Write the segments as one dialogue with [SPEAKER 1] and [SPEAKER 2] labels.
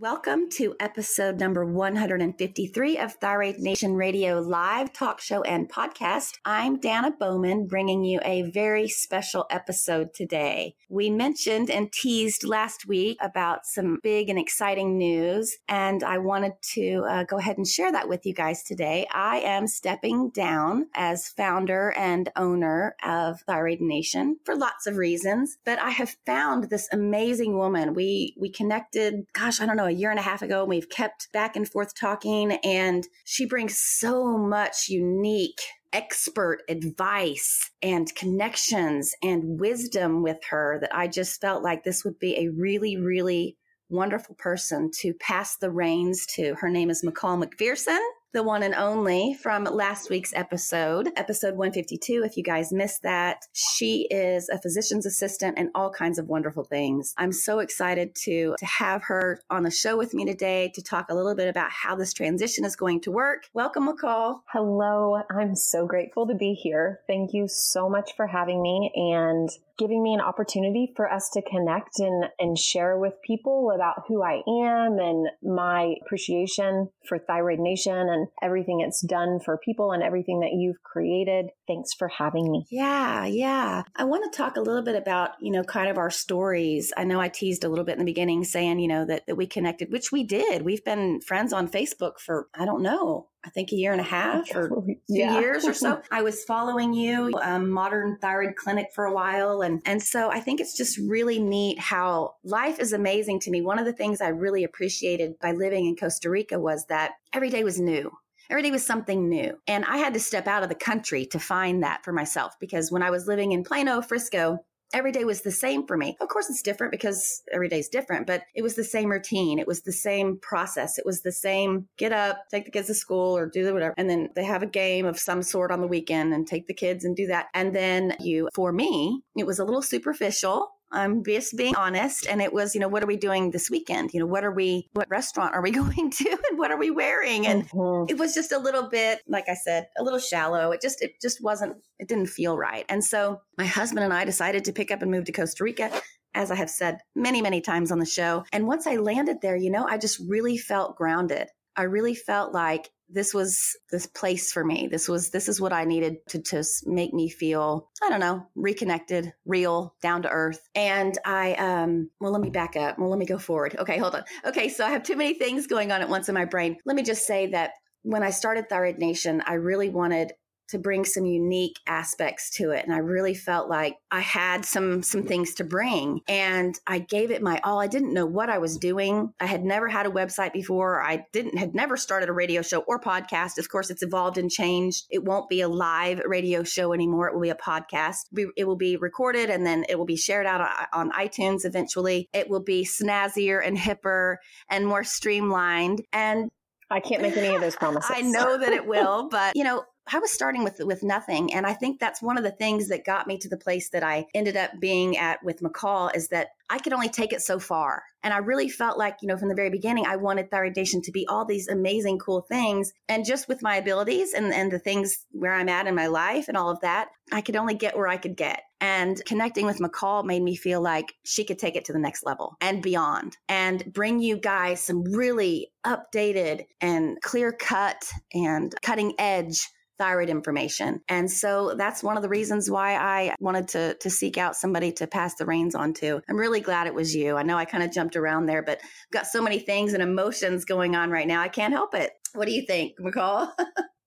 [SPEAKER 1] Welcome to episode number 153 of Thyroid Nation Radio live talk show and podcast. I'm Danna Bowman bringing you a very special episode today. We mentioned and teased last week about some big and exciting news, and I wanted to uh, go ahead and share that with you guys today. I am stepping down as founder and owner of Thyroid Nation for lots of reasons, but I have found this amazing woman. We we connected, gosh, I don't know a year and a half ago. We've kept back and forth talking, and she brings so much unique expert advice and connections and wisdom with her that I just felt like this would be a really, really wonderful person to pass the reins to. Her name is McCall McPherson the one and only from last week's episode, episode 152. If you guys missed that, she is a physician's assistant and all kinds of wonderful things. I'm so excited to, to have her on the show with me today to talk a little bit about how this transition is going to work. Welcome, McCall.
[SPEAKER 2] Hello. I'm so grateful to be here. Thank you so much for having me. And giving me an opportunity for us to connect and, and share with people about who I am and my appreciation for Thyroid Nation and everything it's done for people and everything that you've created. Thanks for having me.
[SPEAKER 1] Yeah, yeah. I want to talk a little bit about, you know, kind of our stories. I know I teased a little bit in the beginning saying, you know, that, that we connected, which we did. We've been friends on Facebook for, I don't know, I think a year and a half or two yeah. years or so. I was following you, um, Modern Thyroid Clinic for a while. And, and so I think it's just really neat how life is amazing to me. One of the things I really appreciated by living in Costa Rica was that every day was new. Every day was something new. And I had to step out of the country to find that for myself because when I was living in Plano, Frisco, every day was the same for me. Of course, it's different because every day is different, but it was the same routine. It was the same process. It was the same get up, take the kids to school or do whatever. And then they have a game of some sort on the weekend and take the kids and do that. And then you, for me, it was a little superficial I'm just being honest. And it was, you know, what are we doing this weekend? You know, what are we, what restaurant are we going to and what are we wearing? And mm-hmm. it was just a little bit, like I said, a little shallow. It just, it just wasn't, it didn't feel right. And so my husband and I decided to pick up and move to Costa Rica. As I have said many, many times on the show. And once I landed there, you know, I just really felt grounded. I really felt like this was this place for me. This was this is what I needed to just make me feel, I don't know, reconnected, real, down to earth. And I um well let me back up. Well, let me go forward. Okay, hold on. Okay, so I have too many things going on at once in my brain. Let me just say that when I started Thyroid Nation, I really wanted to bring some unique aspects to it. And i really felt like i had some some things to bring. And i gave it my all. I didn't know what i was doing. I had never had a website before. I didn't had never started a radio show or podcast. Of course it's evolved and changed. It won't be a live radio show anymore. It will be a podcast. It will be recorded and then it will be shared out on itunes eventually. It will be snazzier and hipper and more streamlined. And
[SPEAKER 2] I can't make any of those promises.
[SPEAKER 1] I know that it will, but you know, I was starting with with nothing, and I think that's one of the things that got me to the place that I ended up being at with McCall is that I could only take it so far. And I really felt like, you know, from the very beginning, I wanted Thyroid Nation to be all these amazing, cool things. And just with my abilities and, and the things where I'm at in my life and all of that, I could only get where I could get. And connecting with McCall made me feel like she could take it to the next level and beyond and bring you guys some really updated and clear cut and cutting edge thyroid information. And so that's one of the reasons why I wanted to, to seek out somebody to pass the reins on to. I'm really glad it was you. I know I kind of jumped around there, but got so many things and emotions going on right now. I can't help it. What do you think, McCall?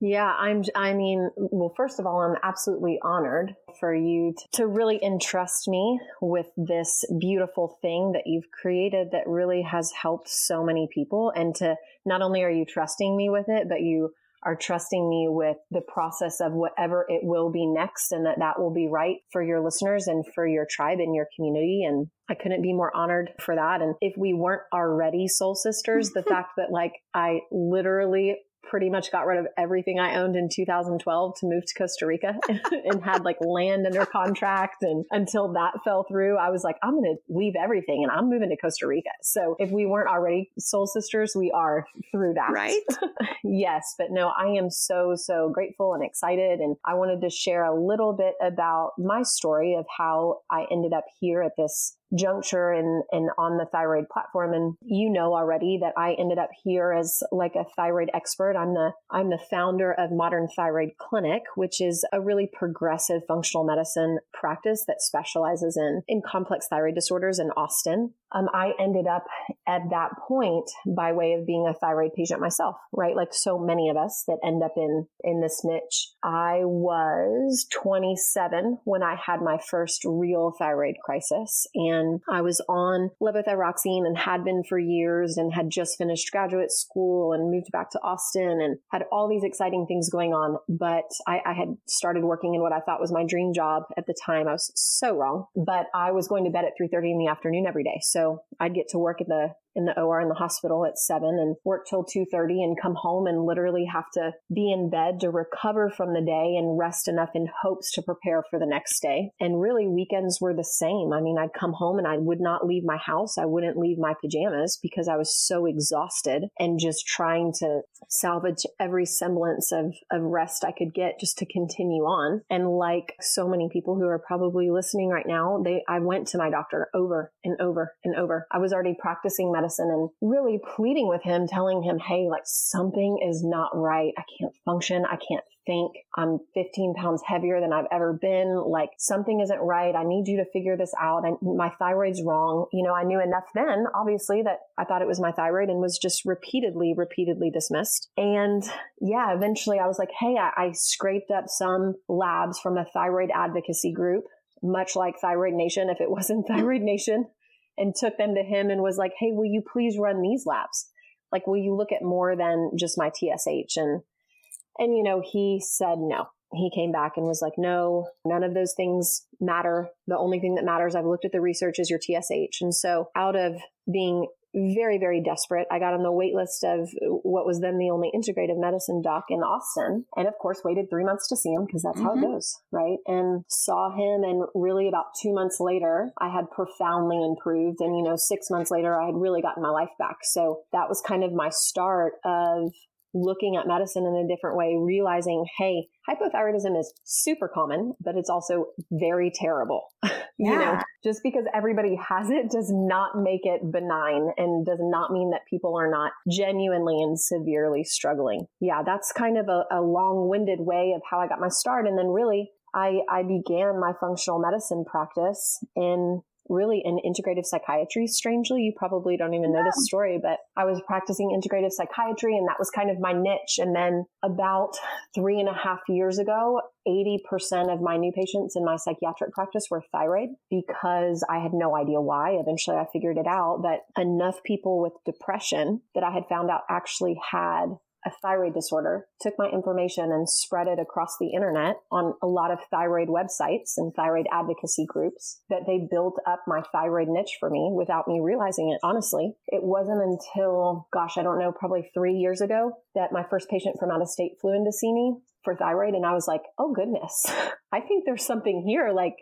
[SPEAKER 2] Yeah, I'm, I mean, well, first of all, I'm absolutely honored for you to, to really entrust me with this beautiful thing that you've created that really has helped so many people. And to not only are you trusting me with it, but you are trusting me with the process of whatever it will be next and that that will be right for your listeners and for your tribe and your community. And I couldn't be more honored for that. And if we weren't already soul sisters, the fact that like I literally pretty much got rid of everything I owned in 2012 to move to Costa Rica and had like land under contract. And until that fell through, I was like, I'm going to leave everything and I'm moving to Costa Rica. So if we weren't already soul sisters, we are through that.
[SPEAKER 1] Right.
[SPEAKER 2] yes. But no, I am so, so grateful and excited. And I wanted to share a little bit about my story of how I ended up here at this juncture and, and on the thyroid platform. And you know already that I ended up here as like a thyroid expert. I'm the, I'm the founder of Modern Thyroid Clinic, which is a really progressive functional medicine practice that specializes in, in complex thyroid disorders in Austin. Um, I ended up at that point by way of being a thyroid patient myself, right? Like so many of us that end up in, in this niche. I was 27 when I had my first real thyroid crisis and I was on levothyroxine and had been for years and had just finished graduate school and moved back to Austin and had all these exciting things going on. But I, I had started working in what I thought was my dream job at the time. I was so wrong, but I was going to bed at 3.30 in the afternoon every day. So I'd get to work at the in the OR in the hospital at seven and work till 2.30 and come home and literally have to be in bed to recover from the day and rest enough in hopes to prepare for the next day. And really weekends were the same. I mean, I'd come home and I would not leave my house. I wouldn't leave my pajamas because I was so exhausted and just trying to salvage every semblance of, of rest I could get just to continue on. And like so many people who are probably listening right now, they, I went to my doctor over and over and over. I was already practicing medicine and really pleading with him, telling him, Hey, like something is not right. I can't function. I can't think. I'm 15 pounds heavier than I've ever been. Like something isn't right. I need you to figure this out. I, my thyroid's wrong. You know, I knew enough then, obviously, that I thought it was my thyroid and was just repeatedly, repeatedly dismissed. And yeah, eventually I was like, Hey, I, I scraped up some labs from a thyroid advocacy group much like Thyroid Nation, if it wasn't Thyroid Nation and took them to him and was like, Hey, will you please run these labs? Like, will you look at more than just my TSH? And, and, you know, he said no. He came back and was like, no, none of those things matter. The only thing that matters, I've looked at the research, is your TSH. And so out of being very, very desperate. I got on the wait list of what was then the only integrative medicine doc in Austin. And of course, waited three months to see him because that's mm-hmm. how it mm-hmm. goes, right? And saw him. And really, about two months later, I had profoundly improved. And, you know, six months later, I had really gotten my life back. So that was kind of my start of looking at medicine in a different way, realizing, hey, hypothyroidism is super common, but it's also very terrible. Yeah. you know, just because everybody has it does not make it benign and does not mean that people are not genuinely and severely struggling. Yeah, that's kind of a, a long winded way of how I got my start. And then really, I, I began my functional medicine practice in really in integrative psychiatry. Strangely, you probably don't even know this story, but I was practicing integrative psychiatry and that was kind of my niche. And then about three and a half years ago, 80% of my new patients in my psychiatric practice were thyroid because I had no idea why. Eventually I figured it out that enough people with depression that I had found out actually had a thyroid disorder, took my information and spread it across the internet on a lot of thyroid websites and thyroid advocacy groups that they built up my thyroid niche for me without me realizing it. Honestly, it wasn't until, gosh, I don't know, probably three years ago that my first patient from out of state flew in to see me for thyroid. And I was like, oh goodness, I think there's something here. Like,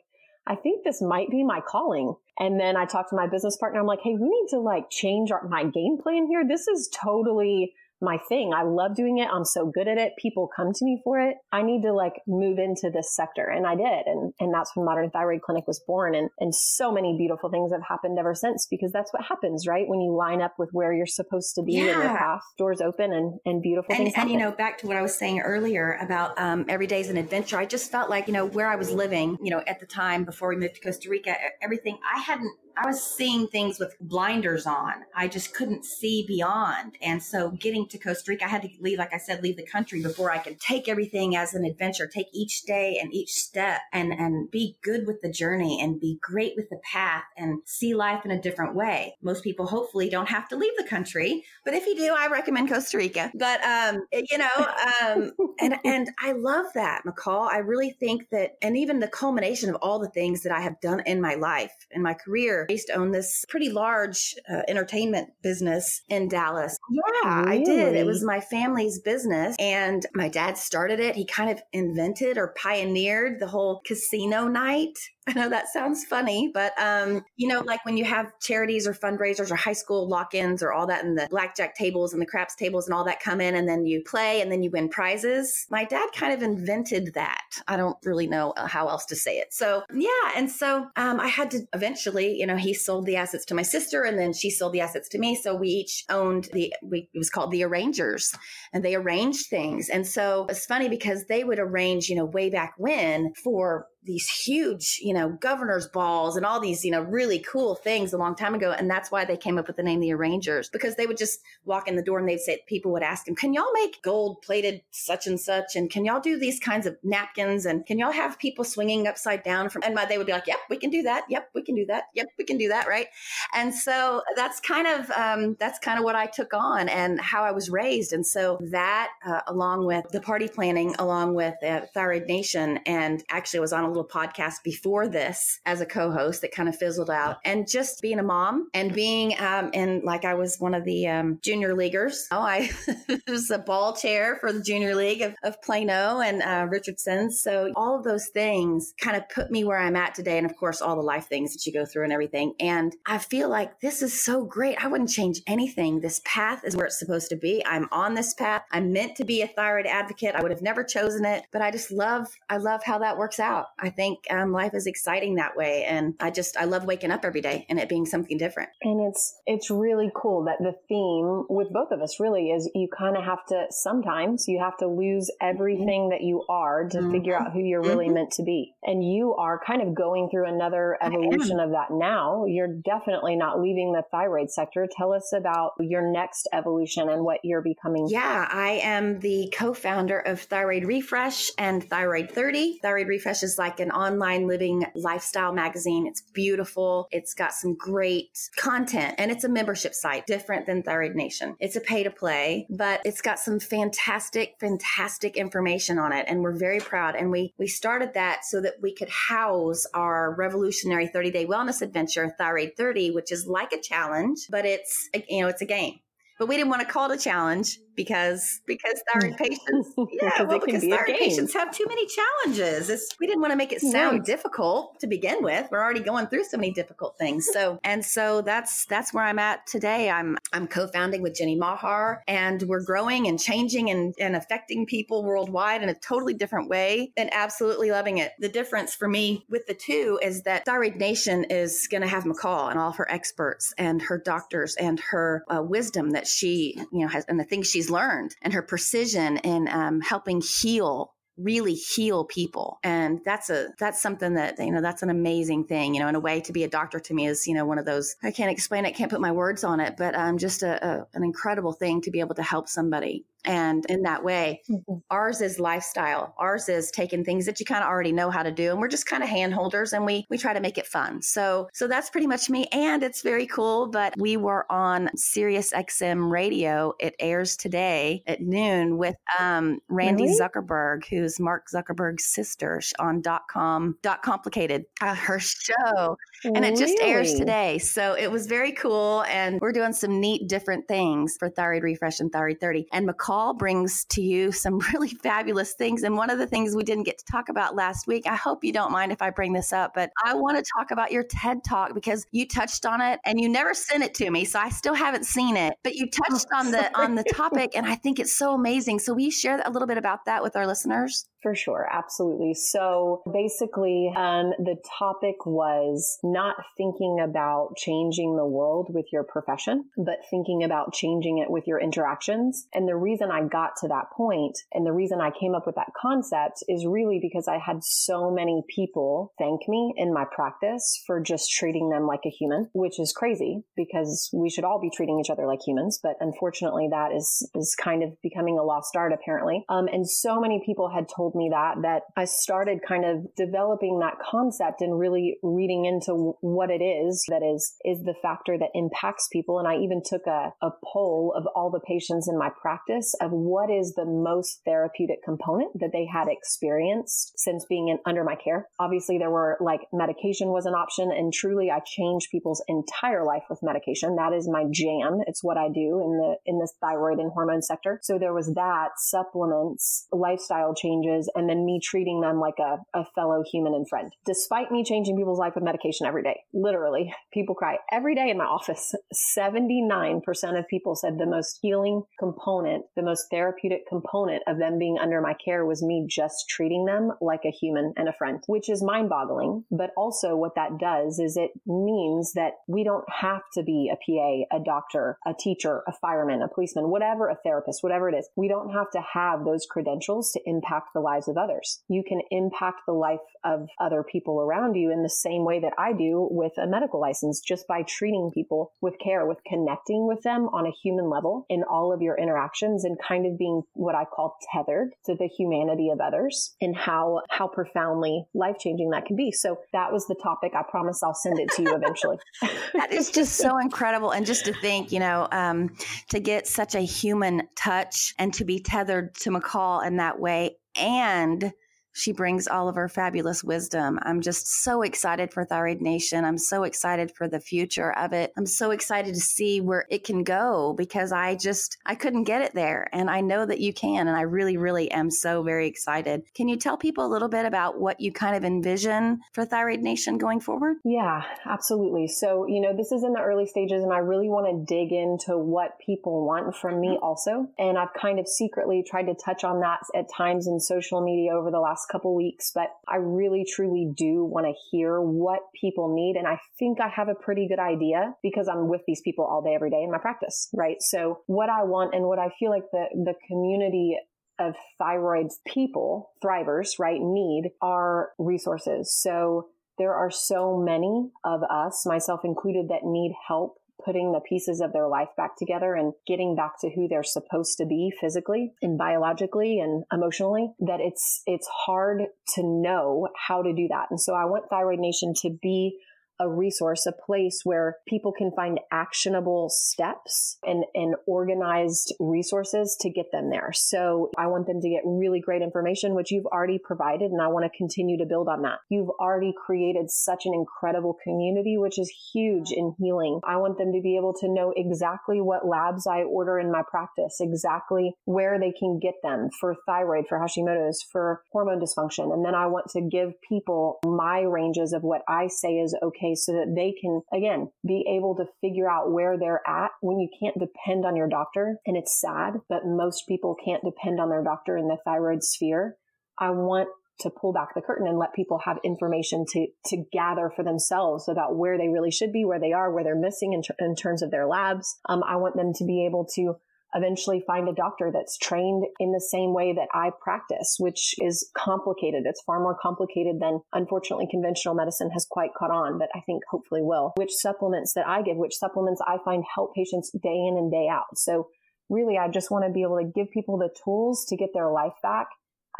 [SPEAKER 2] I think this might be my calling. And then I talked to my business partner. I'm like, hey, we need to like change our, my game plan here. This is totally my thing. I love doing it. I'm so good at it. People come to me for it. I need to like move into this sector. And I did. And, and that's when Modern Thyroid Clinic was born. And, and so many beautiful things have happened ever since because that's what happens, right? When you line up with where you're supposed to be yeah. in your path, doors open and, and beautiful
[SPEAKER 1] and,
[SPEAKER 2] things
[SPEAKER 1] and, you know, back to what I was saying earlier about um, every day is an adventure. I just felt like, you know, where I was living, you know, at the time before we moved to Costa Rica, everything I hadn't I was seeing things with blinders on. I just couldn't see beyond. And so getting to Costa Rica, I had to leave, like I said, leave the country before I could take everything as an adventure, take each day and each step and, and be good with the journey and be great with the path and see life in a different way. Most people hopefully don't have to leave the country, but if you do, I recommend Costa Rica. But, um, you know, um, and, and I love that, McCall. I really think that, and even the culmination of all the things that I have done in my life, in my career, I used to own this pretty large uh, entertainment business in Dallas. Yeah, really? I did. It was my family's business and my dad started it. He kind of invented or pioneered the whole casino night I know that sounds funny, but um, you know, like when you have charities or fundraisers or high school lock-ins or all that, and the blackjack tables and the craps tables and all that come in, and then you play and then you win prizes. My dad kind of invented that. I don't really know uh, how else to say it. So yeah, and so um, I had to eventually, you know, he sold the assets to my sister, and then she sold the assets to me. So we each owned the. We, it was called the Arrangers, and they arranged things. And so it's funny because they would arrange, you know, way back when for these huge, you know, governor's balls and all these, you know, really cool things a long time ago. And that's why they came up with the name the Arrangers because they would just walk in the door and they'd say, people would ask them, can y'all make gold plated such and such? And can y'all do these kinds of napkins? And can y'all have people swinging upside down from, and they would be like, yep, we can do that. Yep, we can do that. Yep, we can do that. Right. And so that's kind of, um, that's kind of what I took on and how I was raised. And so that, uh, along with the party planning, along with uh, Thyroid Nation, and actually was on a little podcast before this as a co-host that kind of fizzled out and just being a mom and being um and like I was one of the um, junior leaguers. Oh, I was a ball chair for the junior league of, of Plano and uh, Richardson. So all of those things kind of put me where I'm at today. And of course, all the life things that you go through and everything. And I feel like this is so great. I wouldn't change anything. This path is where it's supposed to be. I'm on this path. I'm meant to be a thyroid advocate. I would have never chosen it, but I just love, I love how that works out. I think um, life is exciting that way. And I just, I love waking up every day and it being something different.
[SPEAKER 2] And it's, it's really cool that the theme with both of us really is you kind of have to, sometimes you have to lose everything that you are to mm-hmm. figure out who you're really mm-hmm. meant to be. And you are kind of going through another evolution of that now. You're definitely not leaving the thyroid sector. Tell us about your next evolution and what you're becoming.
[SPEAKER 1] Yeah, I am the co founder of Thyroid Refresh and Thyroid 30. Thyroid Refresh is like an online living lifestyle magazine. It's beautiful. It's got some great content and it's a membership site, different than Thyroid Nation. It's a pay to play, but it's got some fantastic, fantastic information on it. And we're very proud. And we, we started that so that we could house our revolutionary 30 day wellness adventure, Thyroid 30, which is like a challenge, but it's, you know, it's a game but we didn't want to call it a challenge because because thyroid patients yeah well because be thyroid patients have too many challenges. It's, we didn't want to make it sound right. difficult to begin with. We're already going through so many difficult things. So and so that's that's where i'm at today. I'm i'm co-founding with jenny mahar and we're growing and changing and, and affecting people worldwide in a totally different way and absolutely loving it. The difference for me with the two is that thyroid nation is going to have mccall and all of her experts and her doctors and her uh, wisdom that she you know has and the things she she's learned and her precision in um, helping heal really heal people. And that's a that's something that you know that's an amazing thing you know in a way to be a doctor to me is you know one of those i can't explain it can't put my words on it but um just a, a an incredible thing to be able to help somebody and in that way, mm-hmm. ours is lifestyle. Ours is taking things that you kind of already know how to do. And we're just kind of handholders and we, we try to make it fun. So, so that's pretty much me. And it's very cool. But we were on Sirius XM radio. It airs today at noon with um, Randi really? Zuckerberg, who's Mark Zuckerberg's sister on dot com, dot complicated, uh, her show. And it just airs today. So it was very cool. And we're doing some neat, different things for Thyroid Refresh and Thyroid 30. And McCall Paul brings to you some really fabulous things. And one of the things we didn't get to talk about last week, I hope you don't mind if I bring this up, but I want to talk about your TED talk because you touched on it and you never sent it to me. So I still haven't seen it, but you oh, touched on the on the topic and I think it's so amazing. So you share a little bit about that with our listeners?
[SPEAKER 2] For sure, absolutely. So basically, um, the topic was not thinking about changing the world with your profession, but thinking about changing it with your interactions. And the reason I got to that point and the reason I came up with that concept is really because I had so many people thank me in my practice for just treating them like a human, which is crazy because we should all be treating each other like humans. But unfortunately, that is, is kind of becoming a lost art apparently. Um, and so many people had told me that, that I started kind of developing that concept and really reading into what it is that is, is the factor that impacts people. And I even took a, a poll of all the patients in my practice of what is the most therapeutic component that they had experienced since being in, under my care. Obviously, there were like medication was an option, and truly, I changed people's entire life with medication. That is my jam. It's what I do in the in this thyroid and hormone sector. So there was that supplements, lifestyle changes, and then me treating them like a, a fellow human and friend. Despite me changing people's life with medication every day, literally, people cry every day in my office. 79% of people said the most healing component, the most therapeutic component of them being under my care was me just treating them like a human and a friend, which is mind boggling. But also what that does is it means that we don't have to be a PA, a doctor, a teacher, a fireman, a policeman, whatever, a therapist, whatever it is. We don't have to have those credentials to impact the lives of others. You can impact the life of other people around you in the same way that I do with a medical license, just by treating people with care, with connecting with them on a human level in all of your interactions and kind of being what I call tethered to the humanity of others and how, how profoundly life changing that can be. So that was the topic. I promise I'll send it to you eventually.
[SPEAKER 1] that is just so incredible. And just to think, you know, um, to get such a human touch and to be tethered to McCall in that way and she brings all of her fabulous wisdom. I'm just so excited for Thyroid Nation. I'm so excited for the future of it. I'm so excited to see where it can go because I just, I couldn't get it there. And I know that you can. And I really, really am so very excited. Can you tell people a little bit about what you kind of envision for Thyroid Nation going forward?
[SPEAKER 2] Yeah, absolutely. So, you know, this is in the early stages and I really want to dig into what people want from me mm-hmm. also. And I've kind of secretly tried to touch on that at times in social media over the last last couple weeks, but I really truly do want to hear what people need. And I think I have a pretty good idea because I'm with these people all day, every day in my practice, right? So what I want and what I feel like the, the community of thyroid people, thrivers, right, need are resources. So there are so many of us, myself included, that need help putting the pieces of their life back together and getting back to who they're supposed to be physically and biologically and emotionally that it's it's hard to know how to do that. And so I want Thyroid Nation to be a resource, a place where people can find actionable steps and, and organized resources to get them there. So I want them to get really great information, which you've already provided. And I want to continue to build on that. You've already created such an incredible community, which is huge in healing. I want them to be able to know exactly what labs I order in my practice, exactly where they can get them for thyroid, for Hashimoto's, for hormone dysfunction. And then I want to give people my ranges of what I say is okay so that they can, again, be able to figure out where they're at when you can't depend on your doctor. And it's sad, but most people can't depend on their doctor in the thyroid sphere. I want to pull back the curtain and let people have information to to gather for themselves about where they really should be, where they are, where they're missing in, in terms of their labs. Um, I want them to be able to eventually find a doctor that's trained in the same way that I practice, which is complicated. It's far more complicated than unfortunately conventional medicine has quite caught on, but I think hopefully will. Which supplements that I give, which supplements I find help patients day in and day out. So really, I just want to be able to give people the tools to get their life back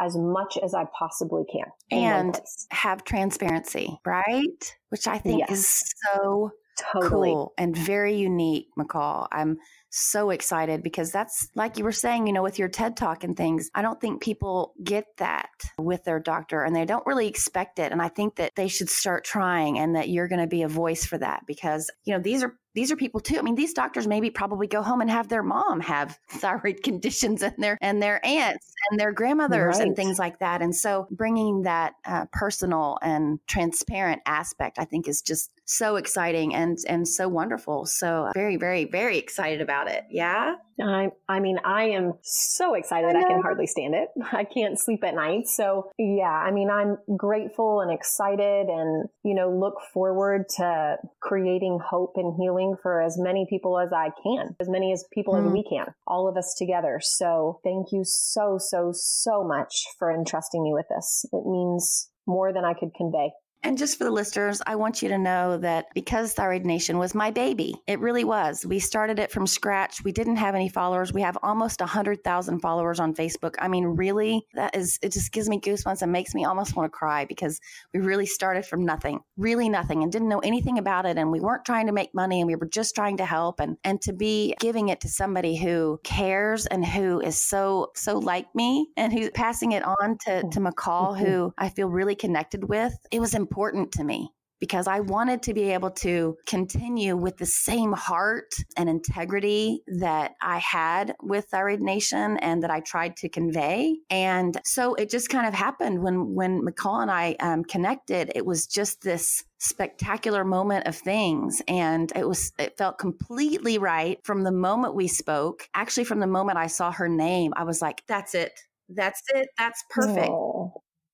[SPEAKER 2] as much as I possibly can.
[SPEAKER 1] And have transparency, right? Which I think yes. is so totally. cool and very unique, McCall. I'm so excited because that's like you were saying, you know, with your TED talk and things. I don't think people get that with their doctor and they don't really expect it. And I think that they should start trying and that you're going to be a voice for that because, you know, these are these are people too. I mean, these doctors maybe probably go home and have their mom have thyroid conditions and their and their aunts and their grandmothers right. and things like that. And so, bringing that uh, personal and transparent aspect, I think, is just so exciting and and so wonderful. So, very, very, very excited about it. Yeah.
[SPEAKER 2] I, I mean, I am so excited. I, I, can hardly stand it. I can't sleep at night. So yeah, I mean, I'm grateful and excited and, you know, look forward to creating hope and healing for as many people as I can, as many as people mm. as we can, all of us together. So thank you so, so, so much for entrusting me with this. It means more than I could convey.
[SPEAKER 1] And just for the listeners, I want you to know that because Thyroid Nation was my baby, it really was. We started it from scratch. We didn't have any followers. We have almost 100,000 followers on Facebook. I mean, really, that is, it just gives me goosebumps and makes me almost want to cry because we really started from nothing, really nothing, and didn't know anything about it. And we weren't trying to make money and we were just trying to help and, and to be giving it to somebody who cares and who is so, so like me and who's passing it on to, to McCall, mm-hmm. who I feel really connected with. It was important important to me because I wanted to be able to continue with the same heart and integrity that I had with Thyroid Nation and that I tried to convey. And so it just kind of happened when when McCall and I um, connected. It was just this spectacular moment of things and it was it felt completely right from the moment we spoke actually from the moment i saw her name i was like that's it that's it that's perfect Aww.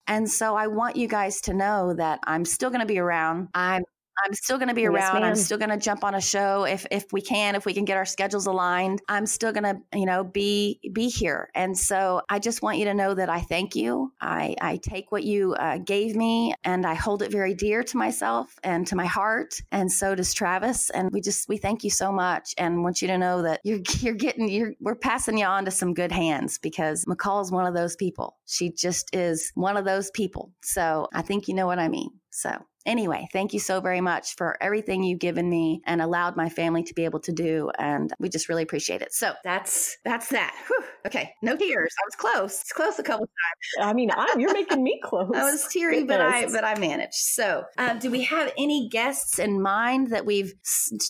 [SPEAKER 1] And so I want you guys to know that I'm still going to be around. I'm I'm still going to be around. I'm still going to jump on a show if if we can, if we can get our schedules aligned. I'm still going to, you know, be be here. And so I just want you to know that I thank you. I I take what you uh, gave me and I hold it very dear to myself and to my heart. And so does Travis. And we just we thank you so much and want you to know that you're you're getting you're we're passing you on to some good hands because McCall is one of those people. She just is one of those people. So I think you know what I mean. So Anyway, thank you so very much for everything you've given me and allowed my family to be able to do. And we just really appreciate it. So that's that's that. Whew. Okay, no tears. I was close. It's close a couple times.
[SPEAKER 2] I mean, I'm, you're making me close.
[SPEAKER 1] I was teary, but I but I managed. So, uh, do we have any guests in mind that we've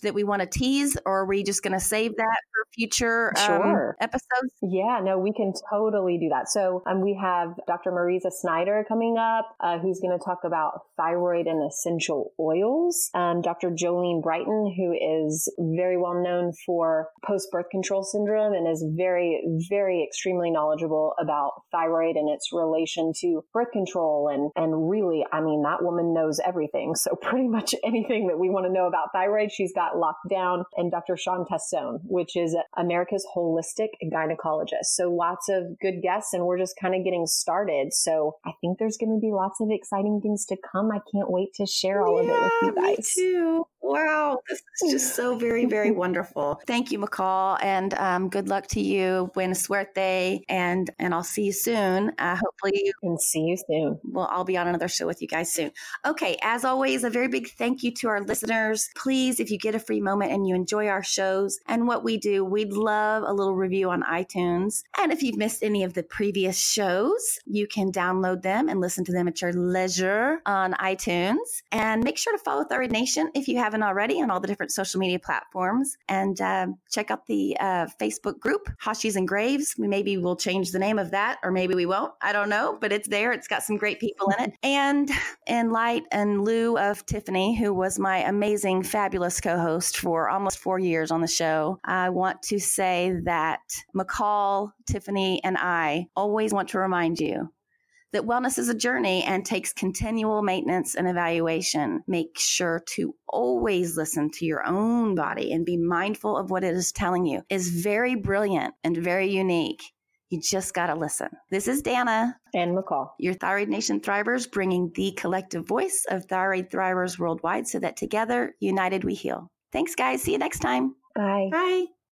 [SPEAKER 1] that we want to tease, or are we just going to save that for future um, sure. episodes?
[SPEAKER 2] Yeah, no, we can totally do that. So, um, we have Dr. Mariza Snyder coming up, uh, who's going to talk about thyroid and essential oils. Um, Dr. Jolene Brighten, who is very well known for post birth control syndrome and is very, very extremely knowledgeable about thyroid and its relation to birth control. And, and really, I mean, that woman knows everything. So pretty much anything that we want to know about thyroid, she's got locked down. And Dr. Shawn Tassone, which is America's holistic gynecologist. So lots of good guests and we're just kind of getting started. So I think there's going to be lots of exciting things to come. I can't wait to share all of it with you guys.
[SPEAKER 1] Me too. Wow, this is just so very, very wonderful. Thank you, McCall, and um, good luck to you. Buena suerte, and and I'll see you soon. Uh, hopefully,
[SPEAKER 2] and see you soon.
[SPEAKER 1] Well, I'll be on another show with you guys soon. Okay, as always, a very big thank you to our listeners. Please, if you get a free moment and you enjoy our shows and what we do, we'd love a little review on iTunes. And if you've missed any of the previous shows, you can download them and listen to them at your leisure on iTunes. And make sure to follow Thyroid Nation if you haven't already on all the different social media platforms. And uh, check out the uh, Facebook group, Hashis and Graves. Maybe We maybe will change the name of that, or maybe we won't. I don't know, but it's there. It's got some great people in it. And in light and lieu of Tiffany, who was my amazing, fabulous co host for almost four years on the show, I want to say that McCall, Tiffany, and I always want to remind you that wellness is a journey and takes continual maintenance and evaluation. Make sure to always listen to your own body and be mindful of what it is telling you is very brilliant and very unique. You just got to listen. This is Danna
[SPEAKER 2] and McCall,
[SPEAKER 1] your Thyroid Nation Thrivers, bringing the collective voice of thyroid thrivers worldwide so that together, united, we heal. Thanks, guys. See you next time.
[SPEAKER 2] Bye.
[SPEAKER 1] Bye.